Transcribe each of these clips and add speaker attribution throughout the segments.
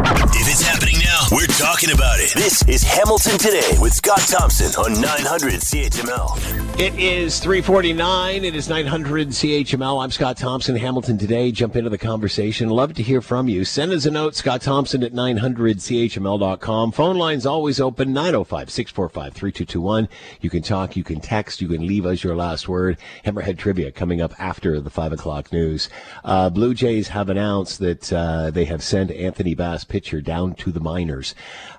Speaker 1: If it's happening we're talking about it. This is Hamilton Today with Scott Thompson on 900 CHML.
Speaker 2: It is 349. It is 900 CHML. I'm Scott Thompson, Hamilton Today. Jump into the conversation. Love to hear from you. Send us a note, Scott Thompson at 900CHML.com. Phone lines always open, 905 645 3221. You can talk, you can text, you can leave us your last word. Hammerhead Trivia coming up after the 5 o'clock news. Uh, Blue Jays have announced that uh, they have sent Anthony Bass pitcher down to the minors.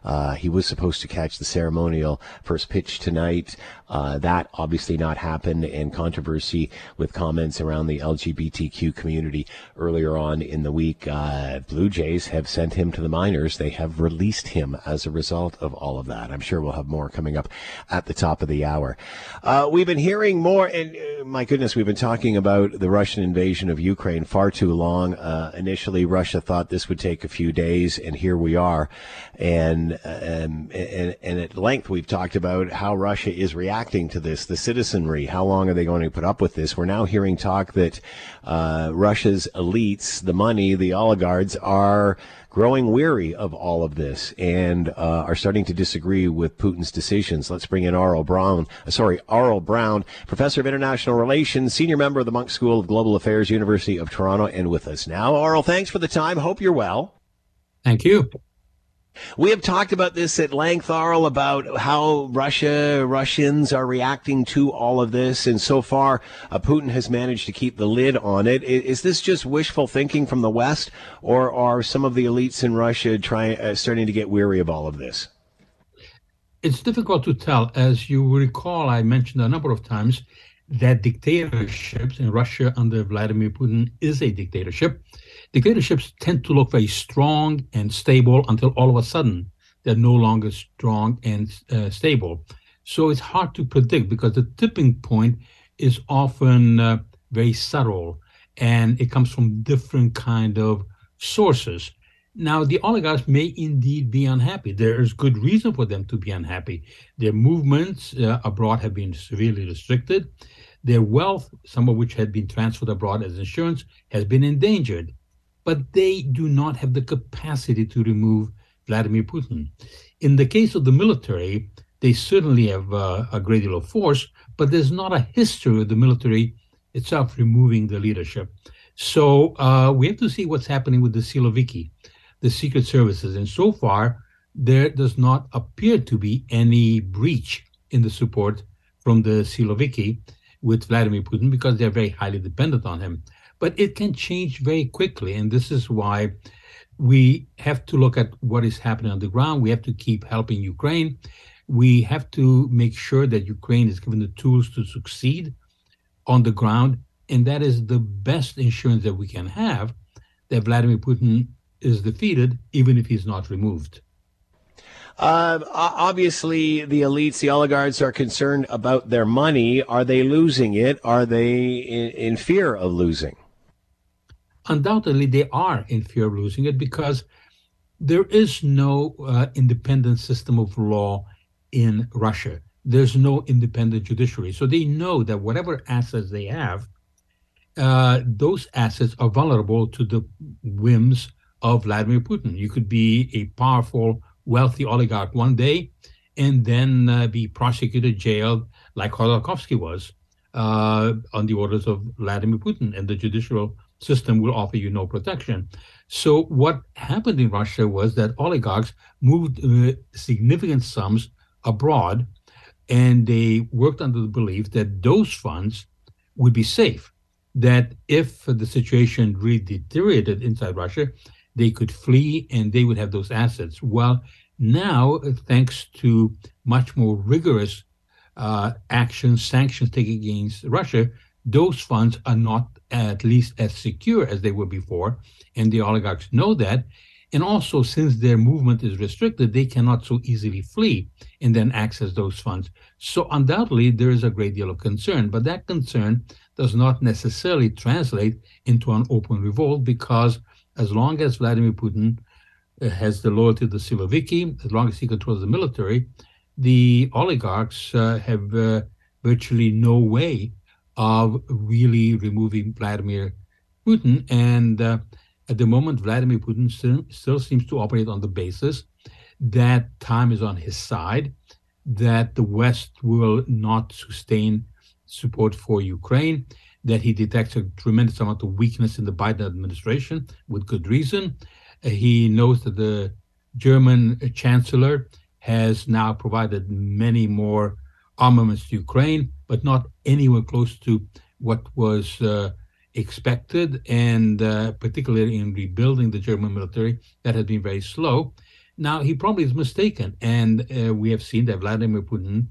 Speaker 2: Uh, he was supposed to catch the ceremonial first pitch tonight. Uh, that obviously not happened, and controversy with comments around the LGBTQ community earlier on in the week. Uh, Blue Jays have sent him to the minors. They have released him as a result of all of that. I'm sure we'll have more coming up at the top of the hour. Uh, we've been hearing more, and uh, my goodness, we've been talking about the Russian invasion of Ukraine far too long. Uh, initially, Russia thought this would take a few days, and here we are. And, um, and, and at length, we've talked about how Russia is reacting to this, the citizenry. How long are they going to put up with this? We're now hearing talk that uh, Russia's elites, the money, the oligarchs, are growing weary of all of this and uh, are starting to disagree with Putin's decisions. Let's bring in Aurel Braun. uh, sorry, Aurel Braun, professor of international relations, senior member of the Munk School of Global Affairs, University of Toronto, and with us now. Aurel, thanks for the time. Hope you're well.
Speaker 3: Thank you.
Speaker 2: We have talked about this at length, Aurel, about how Russia, Russians are reacting to all of this. And so far, uh, Putin has managed to keep the lid on it. Is, is, this just wishful thinking from the West, or are some of the elites in Russia trying, uh, starting to get weary of all of this?
Speaker 3: It's difficult to tell. As you recall, I mentioned a number of times that dictatorships in Russia under Vladimir Putin is a dictatorship dictatorships tend to look very strong and stable until all of a sudden they're no longer strong and uh, stable. So it's hard to predict because the tipping point is often uh, very subtle and it comes from different kind of sources. Now, the oligarchs may indeed be unhappy. There is good reason for them to be unhappy. Their movements uh, abroad have been severely restricted. Their wealth, some of which had been transferred abroad as insurance, has been endangered but they do not have the capacity to remove Vladimir Putin. In the case of the military, they certainly have uh, a great deal of force, but there's not a history of the military itself removing the leadership. So uh, we have to see what's happening with the Siloviki, the secret services. And so far, there does not appear to be any breach in the support from the Siloviki with Vladimir Putin because they're very highly dependent on him but it can change very quickly. And this is why we have to look at what is happening on the ground. We have to keep helping Ukraine. We have to make sure that Ukraine is given the tools to succeed on the ground. And that is the best insurance that we can have that Vladimir Putin is defeated, even if he's not removed.
Speaker 2: Uh, obviously, the elites, the oligarchs are concerned about their money. Are they losing it? Are they in, in fear of losing?
Speaker 3: Undoubtedly they are in fear of losing it because there is no uh, independent system of law in Russia. There's no independent judiciary. So they know that whatever assets they have, uh, those assets are vulnerable to the whims of Vladimir Putin. You could be a powerful, wealthy oligarch one day and then uh, be prosecuted, jailed, like Khodorkovsky was uh, on the orders of Vladimir Putin, and the judicial system will offer you no protection. So what happened in Russia was that oligarchs moved uh, significant sums abroad, and they worked under the belief that those funds would be safe. That if the situation really deteriorated inside Russia, they could flee and they would have those assets. Well, now, thanks to much more rigorous uh, actions, sanctions taken against Russia, those funds are not at least as secure as they were before, and the oligarchs know that. And also, since their movement is restricted, they cannot so easily flee and then access those funds. So, undoubtedly, there is a great deal of concern, but that concern does not necessarily translate into an open revolt because as long as Vladimir Putin uh, has the loyalty of the Siloviki, as long as he controls the military, the oligarchs uh, have uh, virtually no way of really removing Vladimir Putin. And uh, At the moment, Vladimir Putin still, still seems to operate on the basis that time is on his side, that the West will not sustain support for Ukraine, that he detects a tremendous amount of weakness in the Biden administration with good reason. Uh, he knows that the German chancellor has now provided many more armaments to Ukraine, but not anywhere close to what was uh, expected, and uh, particularly in rebuilding the German military, that had been very slow. Now, he probably is mistaken, and uh, we have seen that Vladimir Putin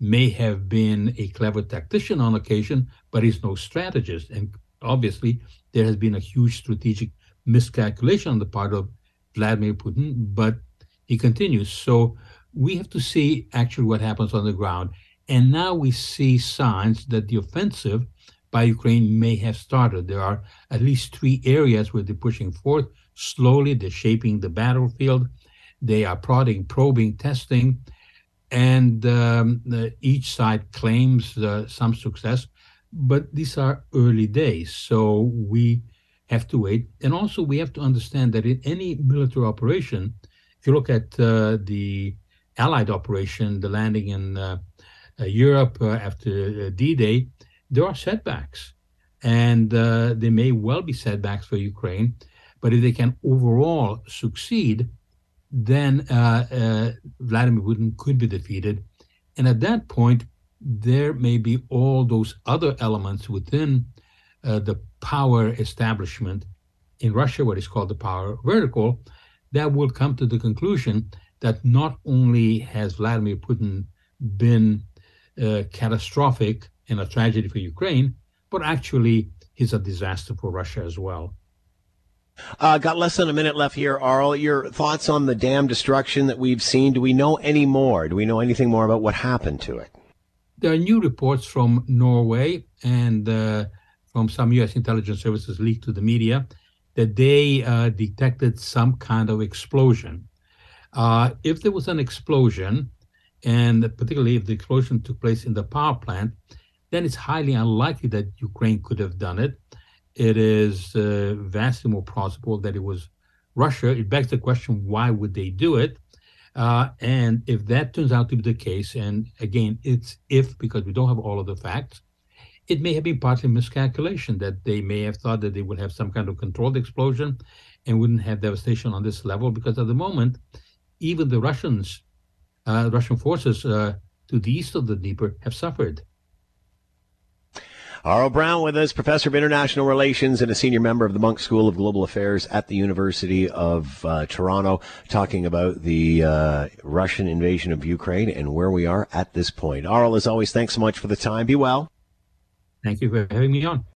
Speaker 3: may have been a clever tactician on occasion, but he's no strategist. And obviously, there has been a huge strategic miscalculation on the part of Vladimir Putin, but he continues. So we have to see actually what happens on the ground. And now we see signs that the offensive by Ukraine may have started. There are at least three areas where they're pushing forth. Slowly, they're shaping the battlefield. They are prodding, probing, testing, and um, the, each side claims uh, some success. But these are early days, so we have to wait. And also, we have to understand that in any military operation, if you look at uh, the Allied operation, the landing in uh, Europe uh, after uh, D Day, there are setbacks. And there may well be setbacks for Ukraine. But if they can overall succeed, then Vladimir Putin could be defeated. And at that point, there may be all those other elements within uh, the power establishment in Russia, what is called the power vertical, that will come to the conclusion that not only has Vladimir Putin been uh, catastrophic and a tragedy for Ukraine, but actually he's a disaster for Russia as well.
Speaker 2: Uh, got less than a minute left here, Aurel. Your thoughts on the dam destruction that we've seen? Do we know any more? Do we know anything more about what happened to it?
Speaker 3: There are new reports from Norway and uh, from some U.S. intelligence services leaked to the media that they uh, detected some kind of explosion. Uh, if there was an explosion, and particularly if the explosion took place in the power plant, then it's highly unlikely that Ukraine could have done it. It is uh, vastly more plausible that it was Russia. It begs the question why would they do it? Uh, and if that turns out to be the case, and again, it's if because we don't have all of the facts, it may have been partly miscalculation that they may have thought that they would have some kind of controlled explosion and wouldn't have devastation on this level because at the moment, even the Russians, uh, Russian forces uh, to the east of the Dnieper have suffered.
Speaker 2: Aurel Braun with us, professor of international relations and a senior member of the Munk School of Global Affairs at the University of uh, Toronto, talking about the uh, Russian invasion of Ukraine and where we are at this point. Aurel, as always, thanks so much for the time. Be well.
Speaker 3: Thank you for having me on.